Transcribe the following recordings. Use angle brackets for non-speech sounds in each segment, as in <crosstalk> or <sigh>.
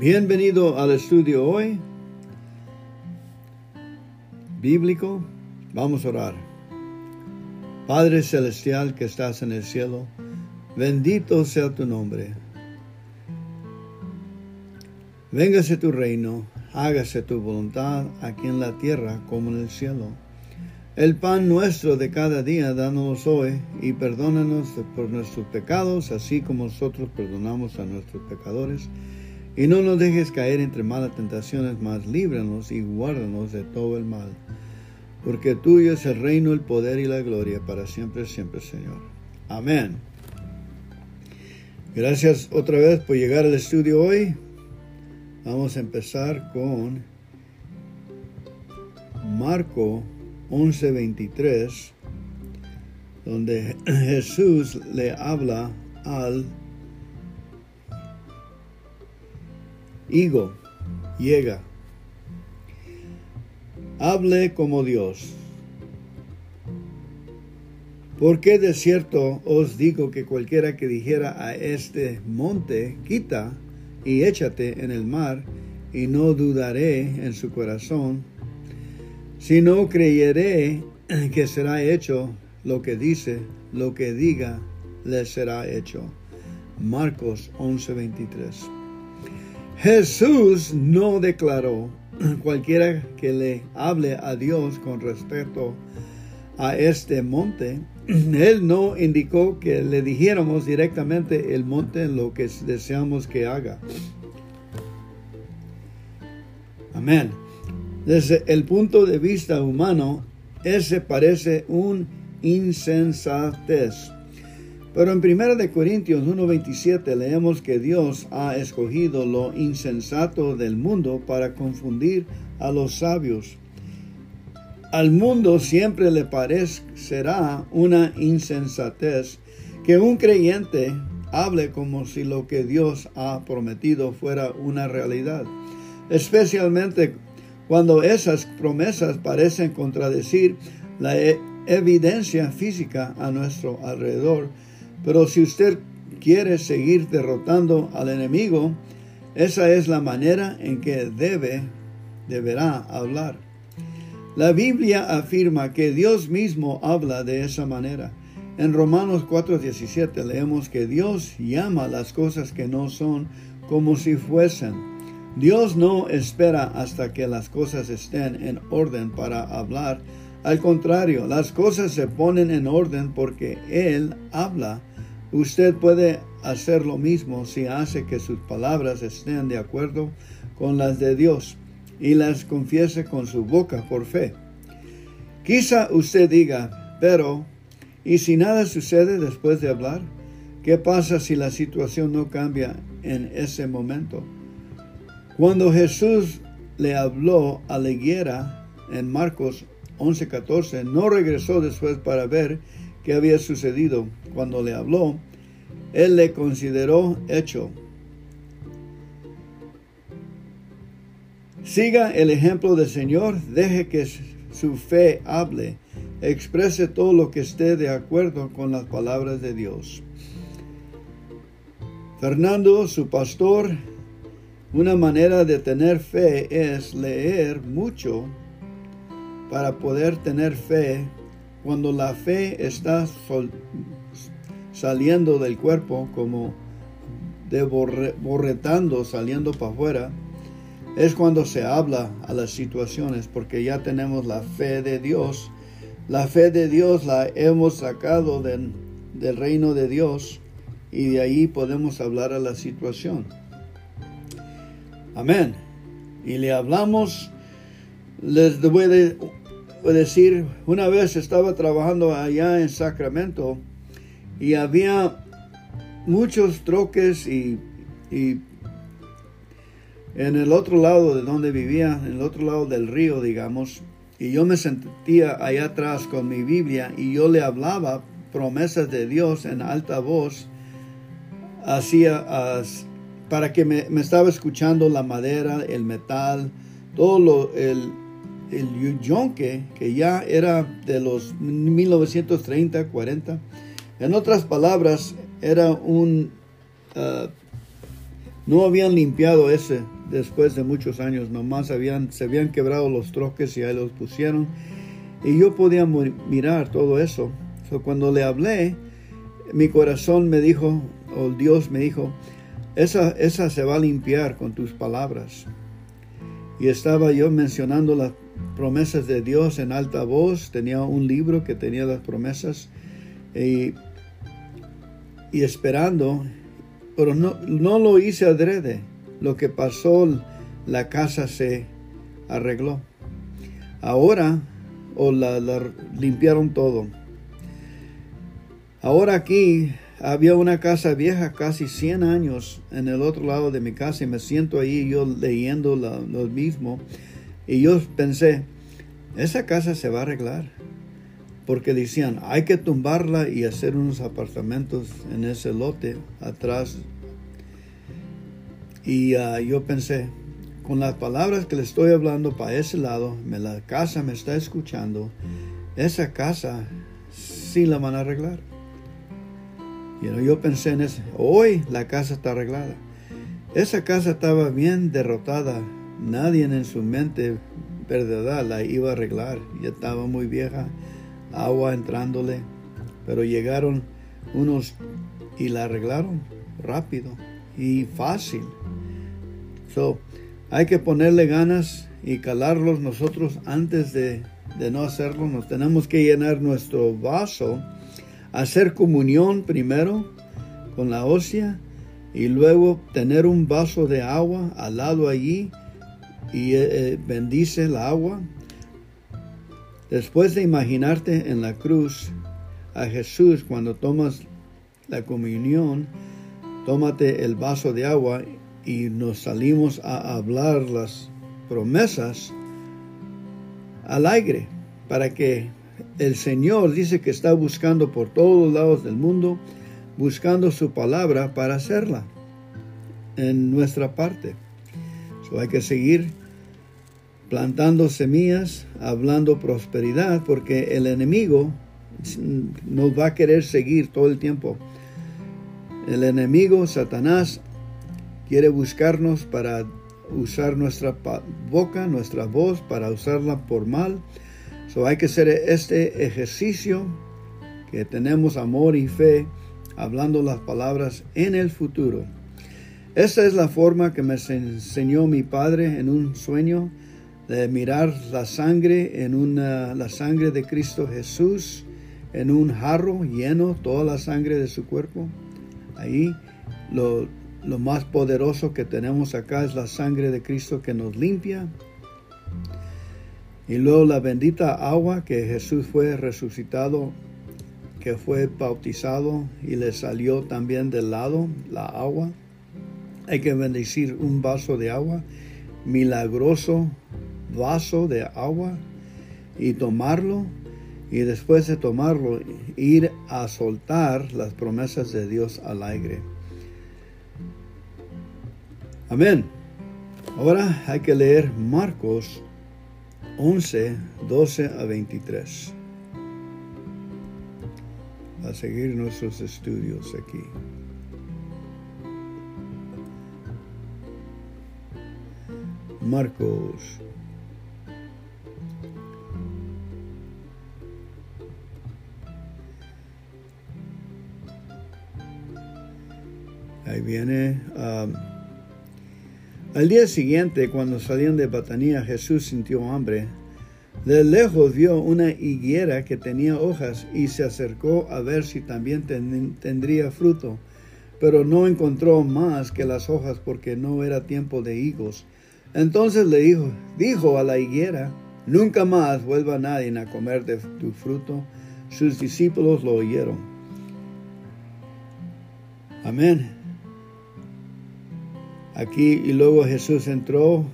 Bienvenido al estudio hoy bíblico. Vamos a orar. Padre Celestial que estás en el cielo, bendito sea tu nombre. Véngase tu reino, hágase tu voluntad aquí en la tierra como en el cielo. El pan nuestro de cada día, danos hoy y perdónanos por nuestros pecados, así como nosotros perdonamos a nuestros pecadores. Y no nos dejes caer entre malas tentaciones, mas líbranos y guárdanos de todo el mal. Porque tuyo es el reino, el poder y la gloria para siempre, siempre, Señor. Amén. Gracias otra vez por llegar al estudio hoy. Vamos a empezar con Marco 11:23, donde <clears throat> Jesús le habla al higo, llega. Hable como Dios. Porque de cierto os digo que cualquiera que dijera a este monte, quita y échate en el mar, y no dudaré en su corazón, si no creyere que será hecho lo que dice, lo que diga, le será hecho. Marcos 11:23. Jesús no declaró <clears throat> cualquiera que le hable a Dios con respecto a este monte. <clears throat> Él no indicó que le dijéramos directamente el monte lo que deseamos que haga. Amén. Desde el punto de vista humano, ese parece un insensatez. Pero en 1 Corintios 1:27 leemos que Dios ha escogido lo insensato del mundo para confundir a los sabios. Al mundo siempre le parecerá una insensatez que un creyente hable como si lo que Dios ha prometido fuera una realidad, especialmente cuando esas promesas parecen contradecir la e-, evidencia física a nuestro alrededor. Pero si usted quiere seguir derrotando al enemigo, esa es la manera en que debe, deberá hablar. La Biblia afirma que Dios mismo habla de esa manera. En Romanos 4:17 leemos que Dios llama las cosas que no son como si fuesen. Dios no espera hasta que las cosas estén en orden para hablar. Al contrario, las cosas se ponen en orden porque Él habla. Usted puede hacer lo mismo si hace que sus palabras estén de acuerdo con las de Dios y las confiese con su boca por fe. Quizá usted diga, pero, ¿y si nada sucede después de hablar? ¿Qué pasa si la situación no cambia en ese momento? Cuando Jesús le habló a la higuera en Marcos 11:14, no regresó después para ver qué había sucedido. Cuando le habló, él le consideró hecho. Siga el ejemplo del Señor, deje que su fe hable, exprese todo lo que esté de acuerdo con las palabras de Dios. Fernando, su pastor, una manera de tener fe es leer mucho para poder tener fe cuando la fe está saliendo del cuerpo como borretando, saliendo para afuera, es cuando se habla a las situaciones porque ya tenemos la fe de Dios. La fe de Dios la hemos sacado del reino de Dios y de ahí podemos hablar a la situación. Amén. Y le hablamos, les voy decir, una vez estaba trabajando allá en Sacramento y había muchos troques y, y en el otro lado de donde vivía, en el otro lado del río, digamos, y yo me sentía allá atrás con mi Biblia y yo le hablaba promesas de Dios en alta voz, hacía para que me, estaba escuchando la madera, el metal, todo lo, el, el yonke, que ya era de los 1930, 40. En otras palabras, era un uh, No habían limpiado ese después de muchos años, nomás habían, se habían quebrado los troques y ahí los pusieron. Y yo podía mirar todo eso. cuando le hablé, mi corazón me dijo, o Dios me dijo, esa, esa se va a limpiar con tus palabras. Y estaba yo mencionando las promesas de Dios en alta voz. Tenía un libro que tenía las promesas. Y, y esperando, pero no, no lo hice adrede. Lo que pasó, la casa se arregló. Ahora, o la limpiaron todo. Ahora aquí había una casa vieja, casi 100 años, en el otro lado de mi casa y me siento ahí yo leyendo lo mismo. Y yo pensé, esa casa se va a arreglar. Porque decían, hay que tumbarla y hacer unos apartamentos en ese lote atrás. Y ah, yo pensé, con las palabras que le estoy hablando para ese lado, me, la casa me está escuchando, esa casa sí la van a arreglar yo pensé en eso. Hoy la casa está arreglada. Esa casa estaba bien derrotada. Nadie en su mente verdad la iba a arreglar. Ya estaba muy vieja. Agua entrándole. Pero llegaron unos y la arreglaron rápido y fácil. So, hay que ponerle ganas y calarlos nosotros antes de, de no hacerlo. Nos tenemos que llenar nuestro vaso hacer comunión primero con la hostia y luego tener un vaso de agua al lado allí y eh, eh, bendice el agua. Después de imaginarte en la cruz a Jesús cuando tomas la comunión, tómate el vaso de agua y nos salimos a hablar las promesas al aire para que el Señor dice que está buscando por todos lados del mundo, buscando su palabra para hacerla en nuestra parte. hay que seguir plantando semillas, hablando prosperidad, porque el enemigo nos va a querer seguir todo el tiempo. El enemigo, Satanás, quiere buscarnos para usar nuestra boca, nuestra voz, para usarla por mal So hay que hacer este ejercicio que tenemos amor y fe hablando las palabras en el futuro. Esta es la forma que me enseñó mi padre en un sueño de mirar la sangre en una, la sangre de Cristo Jesús en un jarro lleno toda la sangre de su cuerpo. Ahí lo, lo más poderoso que tenemos acá es la sangre de Cristo que nos limpia y luego la bendita agua que Jesús fue resucitado, que fue bautizado y le salió también del lado la agua. Hay que bendecir un vaso de agua, milagroso vaso de agua y tomarlo y después de tomarlo ir a soltar las promesas de Dios al aire. Amén. Ahora hay que leer Marcos 11, 12 a 23. A seguir nuestros estudios aquí. Marcos. Ahí viene. Um, al día siguiente, cuando salían de Batanía, Jesús sintió hambre. De lejos vio una higuera que tenía hojas y se acercó a ver si también tendría fruto, pero no encontró más que las hojas porque no era tiempo de higos. Entonces le dijo, dijo a la higuera, nunca más vuelva nadie a comer de tu fruto. Sus discípulos lo oyeron. Amén. Aquí y luego Jesús entró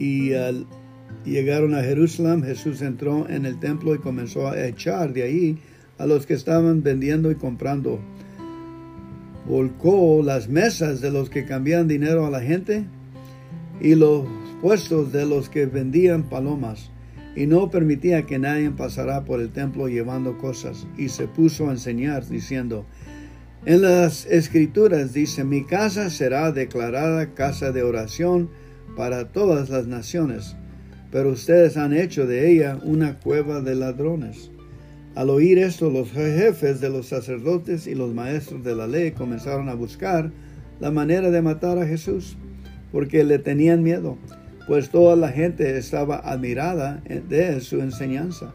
y llegaron a Jerusalén, Jesús entró en el templo y comenzó a echar de ahí a los que estaban vendiendo y comprando. Volcó las mesas de los que cambiaban dinero a la gente y los puestos de los que vendían palomas y no permitía que nadie pasara por el templo llevando cosas y se puso a enseñar diciendo, En las escrituras dice, mi casa será declarada casa de oración para todas las naciones, pero ustedes han hecho de ella una cueva de ladrones. Al oír esto, los jefes de los sacerdotes y los maestros de la ley comenzaron a buscar la manera de matar a Jesús, porque le tenían miedo, pues toda la gente estaba admirada de su enseñanza.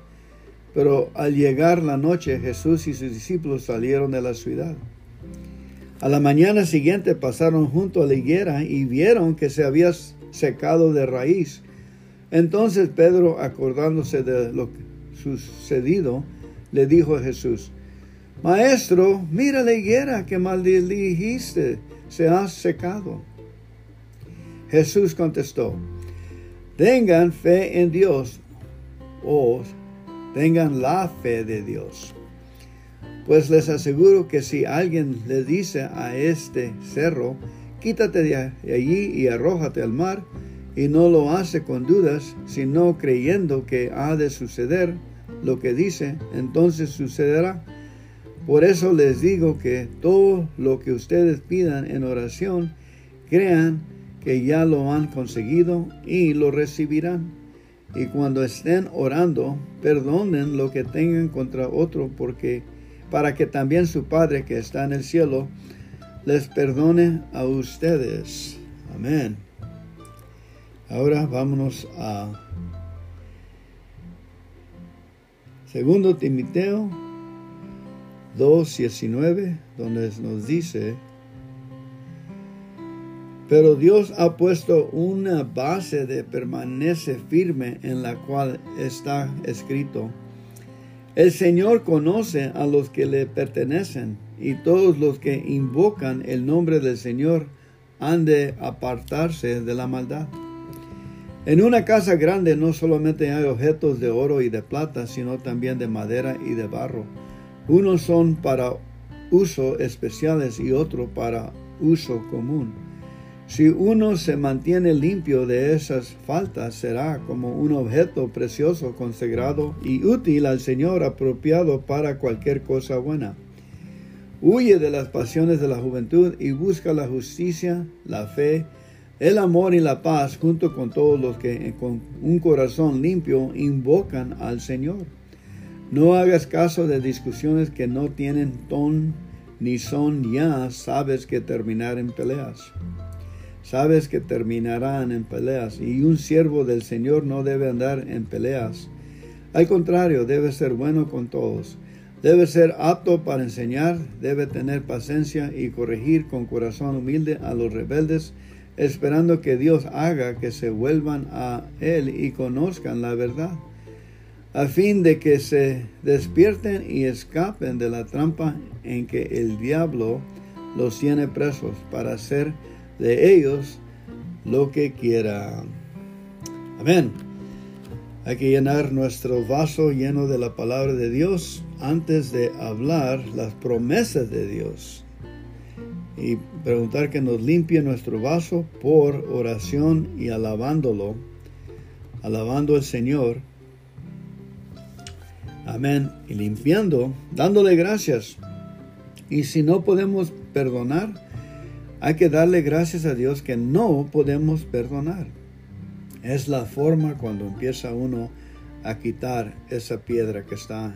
Pero al llegar la noche, Jesús y sus discípulos salieron de la ciudad. A la mañana siguiente pasaron junto a la higuera y vieron que se había secado de raíz. Entonces Pedro, acordándose de lo sucedido, le dijo a Jesús, Maestro, mira la higuera que maldijiste, se ha secado. Jesús contestó, tengan fe en Dios o tengan la fe de Dios. Pues les aseguro que si alguien le dice a este cerro, quítate de allí y arrójate al mar, y no lo hace con dudas, sino creyendo que ha de suceder lo que dice, entonces sucederá. Por eso les digo que todo lo que ustedes pidan en oración, crean que ya lo han conseguido y lo recibirán. Y cuando estén orando, perdonen lo que tengan contra otro, porque para que también su Padre que está en el cielo les perdone a ustedes. Amén. Ahora vámonos a Segundo Timoteo 2.19, donde nos dice, pero Dios ha puesto una base de permanece firme en la cual está escrito, el Señor conoce a los que le pertenecen y todos los que invocan el nombre del Señor han de apartarse de la maldad. En una casa grande no solamente hay objetos de oro y de plata, sino también de madera y de barro. Unos son para uso especiales y otros para uso común. Si uno se mantiene limpio de esas faltas, será como un objeto precioso, consagrado y útil al Señor, apropiado para cualquier cosa buena. Huye de las pasiones de la juventud y busca la justicia, la fe, el amor y la paz junto con todos los que con un corazón limpio invocan al Señor. No hagas caso de discusiones que no tienen ton ni son ya, sabes que terminar en peleas. Sabes que terminarán en peleas y un siervo del Señor no debe andar en peleas. Al contrario, debe ser bueno con todos. Debe ser apto para enseñar, debe tener paciencia y corregir con corazón humilde a los rebeldes esperando que Dios haga que se vuelvan a Él y conozcan la verdad, a fin de que se despierten y escapen de la trampa en que el diablo los tiene presos para hacer de ellos lo que quiera. Amén. Hay que llenar nuestro vaso lleno de la palabra de Dios antes de hablar las promesas de Dios y preguntar que nos limpie nuestro vaso por oración y alabándolo, alabando al Señor. Amén. Y limpiando, dándole gracias. Y si no podemos perdonar, hay que darle gracias a Dios que no podemos perdonar. Es la forma cuando empieza uno a quitar esa piedra que está,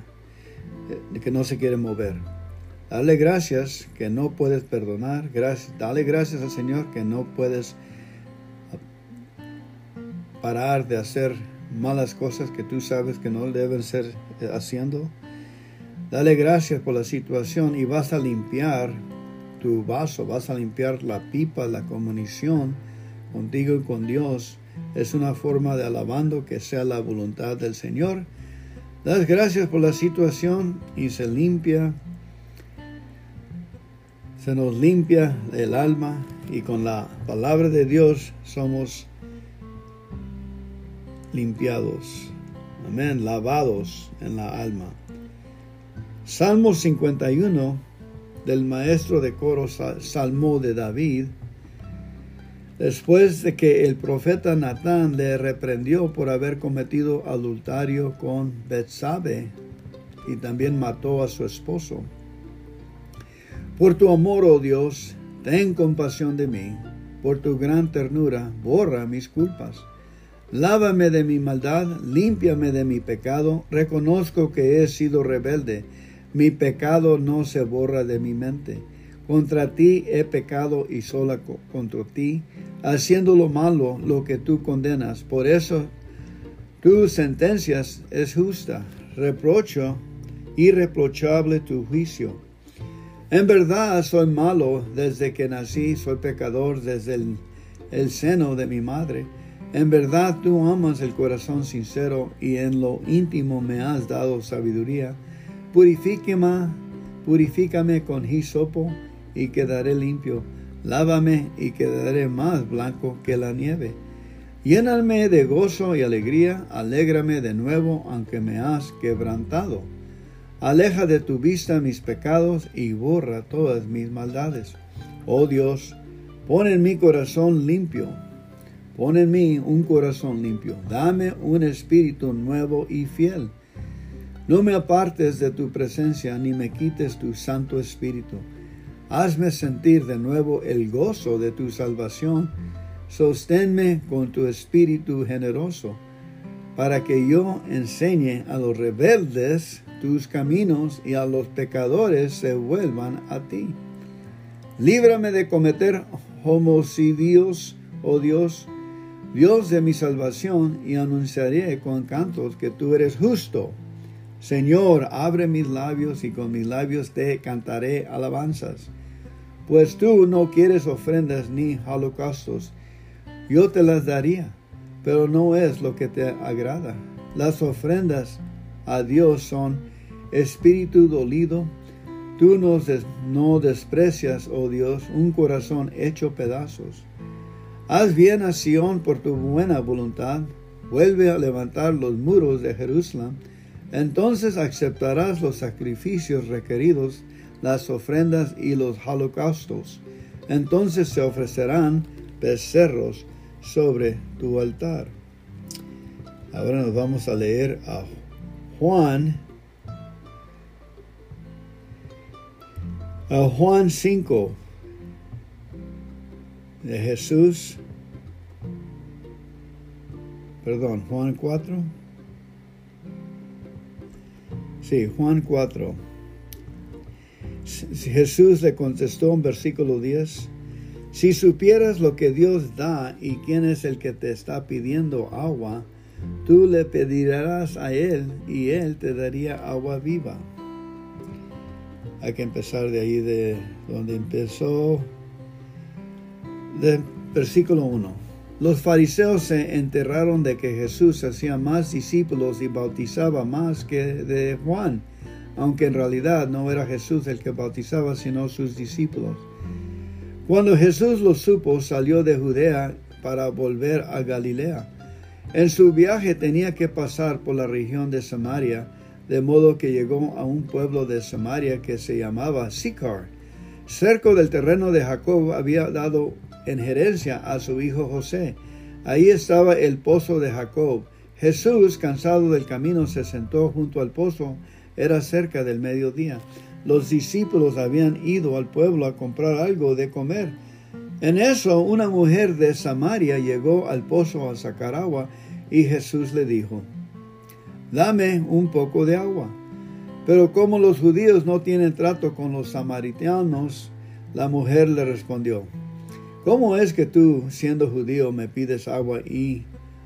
eh, que no se quiere mover. Dale gracias que no puedes perdonar. Gracias, dale gracias al Señor que no puedes parar de hacer malas cosas que tú sabes que no deben ser eh, haciendo. Dale gracias por la situación y vas a limpiar tu vaso, vas a limpiar la pipa, la comunión contigo y con Dios. Es una forma de alabando que sea la voluntad del Señor. Das gracias por la situación y se limpia se nos limpia el alma y con la palabra de Dios somos limpiados. Amén, lavados en la alma. Salmo 51 del maestro de coro Salmo de David. Después de que el profeta Natán le reprendió por haber cometido adulterio con Betsabe y también mató a su esposo. Por tu amor, oh Dios, ten compasión de mí. Por tu gran ternura, borra mis culpas. Lávame de mi maldad, límpiame de mi pecado. Reconozco que he sido rebelde. Mi pecado no se borra de mi mente. Contra ti he pecado y sola contra ti, haciendo lo malo, lo que tú condenas. Por eso tu sentencia es justa. Reprocho, irreprochable tu juicio. En verdad soy malo desde que nací, soy pecador desde el, seno de mi madre. En verdad tú amas el corazón sincero y en lo íntimo me has dado sabiduría. Purifícame, purifícame con hisopo y quedaré limpio. Lávame y quedaré más blanco que la nieve. Lléname de gozo y alegría, alégrame de nuevo aunque me has quebrantado. Aleja de tu vista mis pecados y borra todas mis maldades. Oh Dios, pon en mi corazón limpio, pon en mí un corazón limpio, dame un espíritu nuevo y fiel. No me apartes de tu presencia ni me quites tu santo espíritu. Hazme sentir de nuevo el gozo de tu salvación. Sosténme con tu espíritu generoso, para que yo enseñe a los rebeldes tus caminos y a los pecadores se vuelvan a ti. Líbrame de cometer homicidios, oh Dios, Dios de mi salvación, y anunciaré con cantos que tú eres justo. Señor, abre mis labios y con mis labios te cantaré alabanzas. Pues tú no quieres ofrendas ni holocaustos, yo te las daría, pero no es lo que te agrada. Las ofrendas a Dios son espíritu dolido. Tú nos no desprecias, oh Dios, un corazón hecho pedazos. Haz bien a Sión por tu buena voluntad. Vuelve a levantar los muros de Jerusalén. Entonces aceptarás los sacrificios requeridos, las ofrendas y los holocaustos. Entonces se ofrecerán becerros sobre tu altar. Ahora nos vamos a leer a Juan, a Juan 5, de Jesús, perdón, Juan 4. Sí, Juan 4. Jesús le contestó en versículo 10, si supieras lo que Dios da y quién es el que te está pidiendo agua, Tú le pedirás a Él y Él te daría agua viva. Hay que empezar de ahí, de donde empezó, de versículo 1. Los fariseos se enterraron de que Jesús hacía más discípulos y bautizaba más que de Juan, aunque en realidad no era Jesús el que bautizaba, sino sus discípulos. Cuando Jesús lo supo, salió de Judea para volver a Galilea. En su viaje tenía que pasar por la región de Samaria, de modo que llegó a un pueblo de Samaria que se llamaba Sicar. Cerca del terreno de Jacob había dado en gerencia a su hijo José. Ahí estaba el pozo de Jacob. Jesús, cansado del camino, se sentó junto al pozo. Era cerca del mediodía. Los discípulos habían ido al pueblo a comprar algo de comer. En eso una mujer de Samaria llegó al pozo a sacar agua y Jesús le dijo, dame un poco de agua. Pero como los judíos no tienen trato con los samaritanos, la mujer le respondió, ¿cómo es que tú, siendo judío, me pides agua y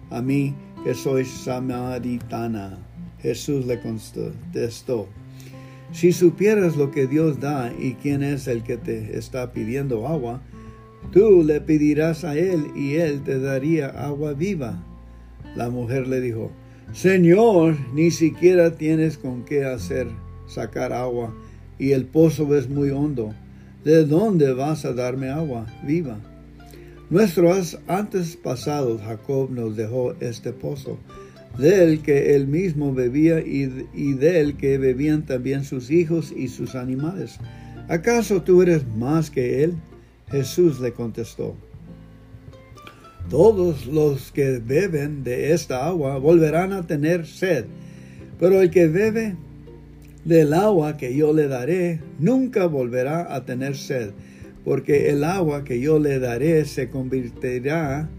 a mí, que soy samaritana? Jesús le contestó, si supieras lo que Dios da y quién es el que te está pidiendo agua, tú le pedirás a él y él te daría agua viva. La mujer le dijo, Señor, ni siquiera tienes con qué hacer sacar agua, y el pozo es muy hondo. ¿De dónde vas a darme agua viva? Nuestros antes pasados Jacob nos dejó este pozo, del que él mismo bebía y, y del que bebían también sus hijos y sus animales. ¿Acaso tú eres más que él? Jesús le contestó, todos los que beben de esta agua volverán a tener sed, pero el que bebe del agua que yo le daré, nunca volverá a tener sed, porque el agua que yo le daré se convertirá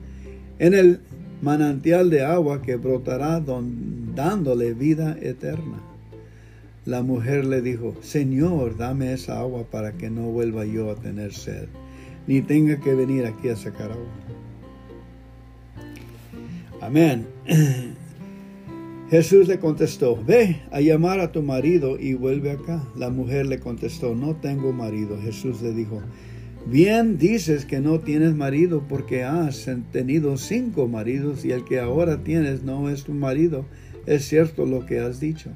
en el manantial de agua que brotará dándole vida eterna. La mujer le dijo, Señor, dame esa agua para que no vuelva yo a tener sed, ni tenga que venir aquí a sacar agua. Amén. <clears throat> Jesús le contestó, ve a llamar a tu marido y vuelve acá. La mujer le contestó, no tengo marido. Jesús le dijo, Bien dices que no tienes marido porque has tenido cinco maridos y el que ahora tienes no es tu marido. Es cierto lo que has dicho.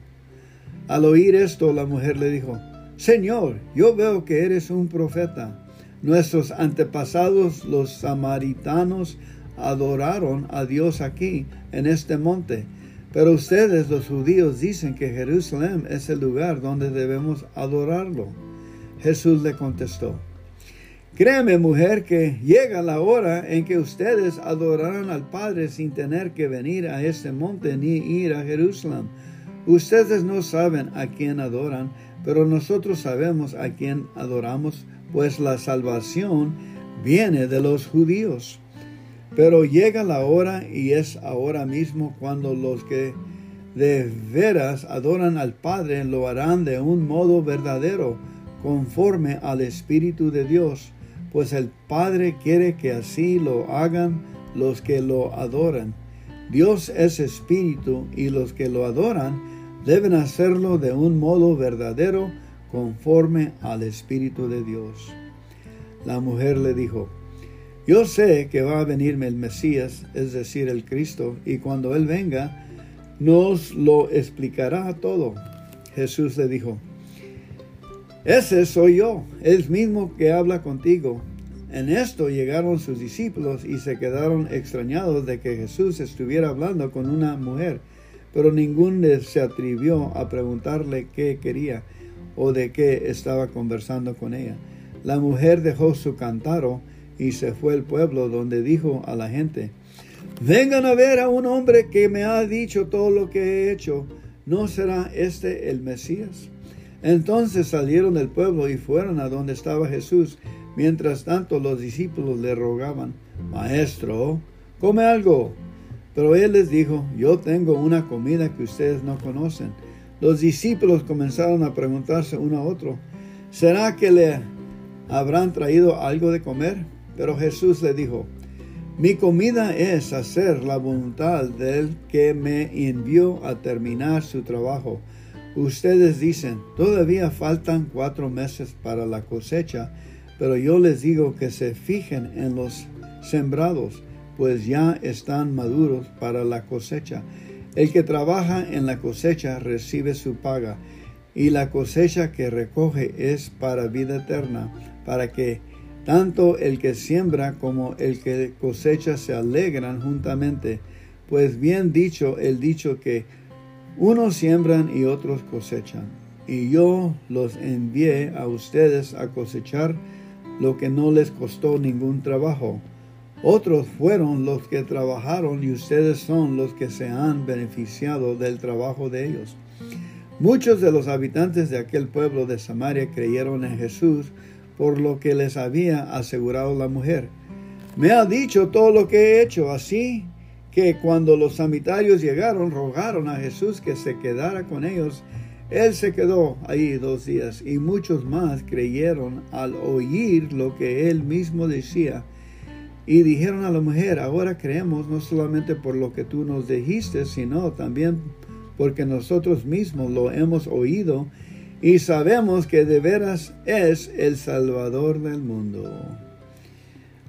Al oír esto, la mujer le dijo, Señor, yo veo que eres un profeta. Nuestros antepasados, los samaritanos, adoraron a Dios aquí, en este monte. Pero ustedes, los judíos, dicen que Jerusalén es el lugar donde debemos adorarlo. Jesús le contestó, Créeme, mujer, que llega la hora en que ustedes adorarán al Padre sin tener que venir a este monte ni ir a Jerusalén. Ustedes no saben a quién adoran, pero nosotros sabemos a quién adoramos, pues la salvación viene de los judíos. Pero llega la hora y es ahora mismo cuando los que de veras adoran al Padre lo harán de un modo verdadero, conforme al Espíritu de Dios pues el Padre quiere que así lo hagan los que lo adoran. Dios es espíritu y los que lo adoran deben hacerlo de un modo verdadero conforme al espíritu de Dios. La mujer le dijo, yo sé que va a venirme el Mesías, es decir, el Cristo, y cuando Él venga, nos lo explicará todo. Jesús le dijo, ese soy yo, el mismo que habla contigo. En esto llegaron sus discípulos y se quedaron extrañados de que Jesús estuviera hablando con una mujer, pero ninguno se atrevió a preguntarle qué quería o de qué estaba conversando con ella. La mujer dejó su cantaro y se fue al pueblo donde dijo a la gente, vengan a ver a un hombre que me ha dicho todo lo que he hecho. ¿No será este el Mesías? Entonces salieron del pueblo y fueron a donde estaba Jesús. Mientras tanto los discípulos le rogaban, Maestro, come algo. Pero él les dijo, yo tengo una comida que ustedes no conocen. Los discípulos comenzaron a preguntarse uno a otro, ¿será que le habrán traído algo de comer? Pero Jesús le dijo, mi comida es hacer la voluntad del que me envió a terminar su trabajo. Ustedes dicen, todavía faltan cuatro meses para la cosecha, pero yo les digo que se fijen en los sembrados, pues ya están maduros para la cosecha. El que trabaja en la cosecha recibe su paga, y la cosecha que recoge es para vida eterna, para que tanto el que siembra como el que cosecha se alegran juntamente. Pues bien dicho el dicho que unos siembran y otros cosechan. Y yo los envié a ustedes a cosechar lo que no les costó ningún trabajo. Otros fueron los que trabajaron y ustedes son los que se han beneficiado del trabajo de ellos. Muchos de los habitantes de aquel pueblo de Samaria creyeron en Jesús por lo que les había asegurado la mujer. Me ha dicho todo lo que he hecho, así que cuando los samitarios llegaron, rogaron a Jesús que se quedara con ellos. Él se quedó ahí dos días y muchos más creyeron al oír lo que él mismo decía. Y dijeron a la mujer, ahora creemos no solamente por lo que tú nos dijiste, sino también porque nosotros mismos lo hemos oído y sabemos que de veras es el Salvador del mundo.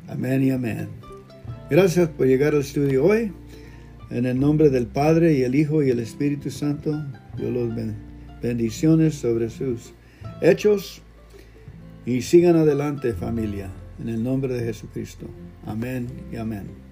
Amén y amén. Gracias por llegar al estudio hoy. En el nombre del Padre y el Hijo y el Espíritu Santo, yo los bendiciones sobre sus hechos y sigan adelante familia. En el nombre de Jesucristo. Amén y amén.